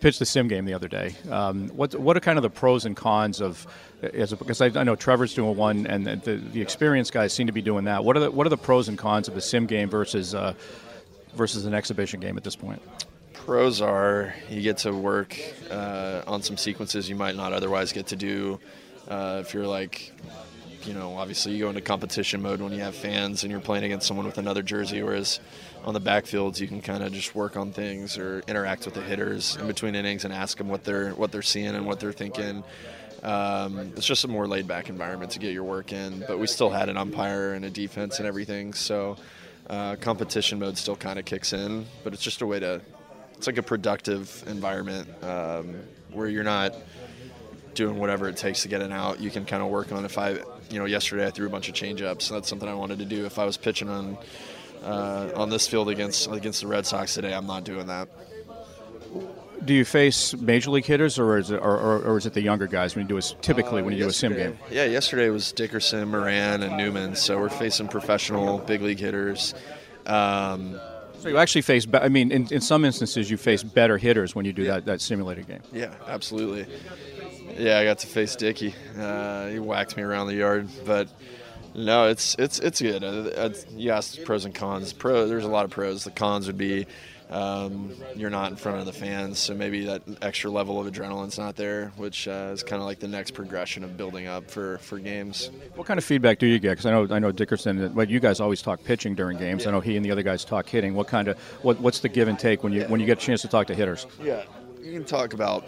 Pitched the sim game the other day. Um, what what are kind of the pros and cons of? As a, because I, I know Trevor's doing one, and the, the experienced guys seem to be doing that. What are the what are the pros and cons of the sim game versus uh, versus an exhibition game at this point? Pros are you get to work uh, on some sequences you might not otherwise get to do uh, if you're like you know, obviously you go into competition mode when you have fans and you're playing against someone with another jersey, whereas on the backfields you can kind of just work on things or interact with the hitters in between innings and ask them what they're what they're seeing and what they're thinking. Um, it's just a more laid back environment to get your work in, but we still had an umpire and a defense and everything, so uh, competition mode still kind of kicks in. But it's just a way to, it's like a productive environment um, where you're not doing whatever it takes to get it out. You can kind of work on if I you know, yesterday I threw a bunch of changeups. That's something I wanted to do. If I was pitching on uh, on this field against against the Red Sox today, I'm not doing that. Do you face major league hitters, or is it, or, or, or is it the younger guys when you do a, typically uh, when you do a sim game? Yeah, yesterday was Dickerson, Moran, and Newman. So we're facing professional big league hitters. Um, so you actually face, I mean, in, in some instances, you face better hitters when you do yeah. that, that simulated game. Yeah, absolutely. Yeah, I got to face Dicky. Uh, he whacked me around the yard, but no, it's it's it's good. Uh, you asked pros and cons. Pro, there's a lot of pros. The cons would be um, you're not in front of the fans, so maybe that extra level of adrenaline's not there, which uh, is kind of like the next progression of building up for, for games. What kind of feedback do you get? Because I know I know Dickerson. Well, you guys always talk pitching during games. Yeah. I know he and the other guys talk hitting. What kind of what, what's the give and take when you yeah. when you get a chance to talk to hitters? Yeah, you can talk about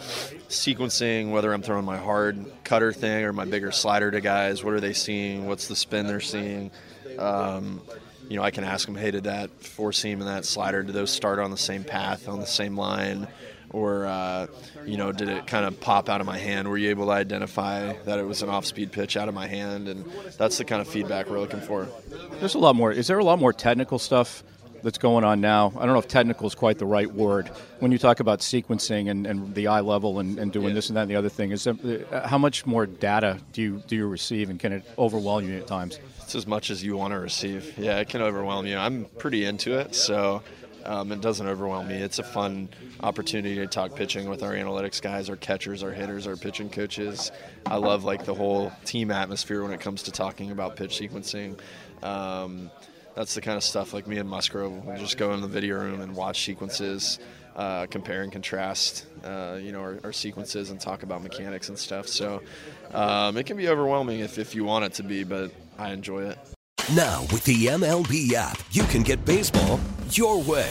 sequencing, whether I'm throwing my hard cutter thing or my bigger slider to guys. What are they seeing? What's the spin they're seeing? Um, you know, I can ask them, hey, did that four seam and that slider, did those start on the same path, on the same line? Or, uh, you know, did it kind of pop out of my hand? Were you able to identify that it was an off speed pitch out of my hand? And that's the kind of feedback we're looking for. There's a lot more. Is there a lot more technical stuff that's going on now. I don't know if technical is quite the right word. When you talk about sequencing and, and the eye level and, and doing yeah. this and that and the other thing, is uh, how much more data do you do you receive, and can it overwhelm you at times? It's as much as you want to receive. Yeah, it can overwhelm you. I'm pretty into it, so um, it doesn't overwhelm me. It's a fun opportunity to talk pitching with our analytics guys, our catchers, our hitters, our pitching coaches. I love like the whole team atmosphere when it comes to talking about pitch sequencing. Um, that's the kind of stuff like me and Musgrove. We just go in the video room and watch sequences, uh, compare and contrast, uh, you know, our, our, sequences and talk about mechanics and stuff. So um, it can be overwhelming if, if you want it to be, but I enjoy it. Now with the MLB app, you can get baseball your way.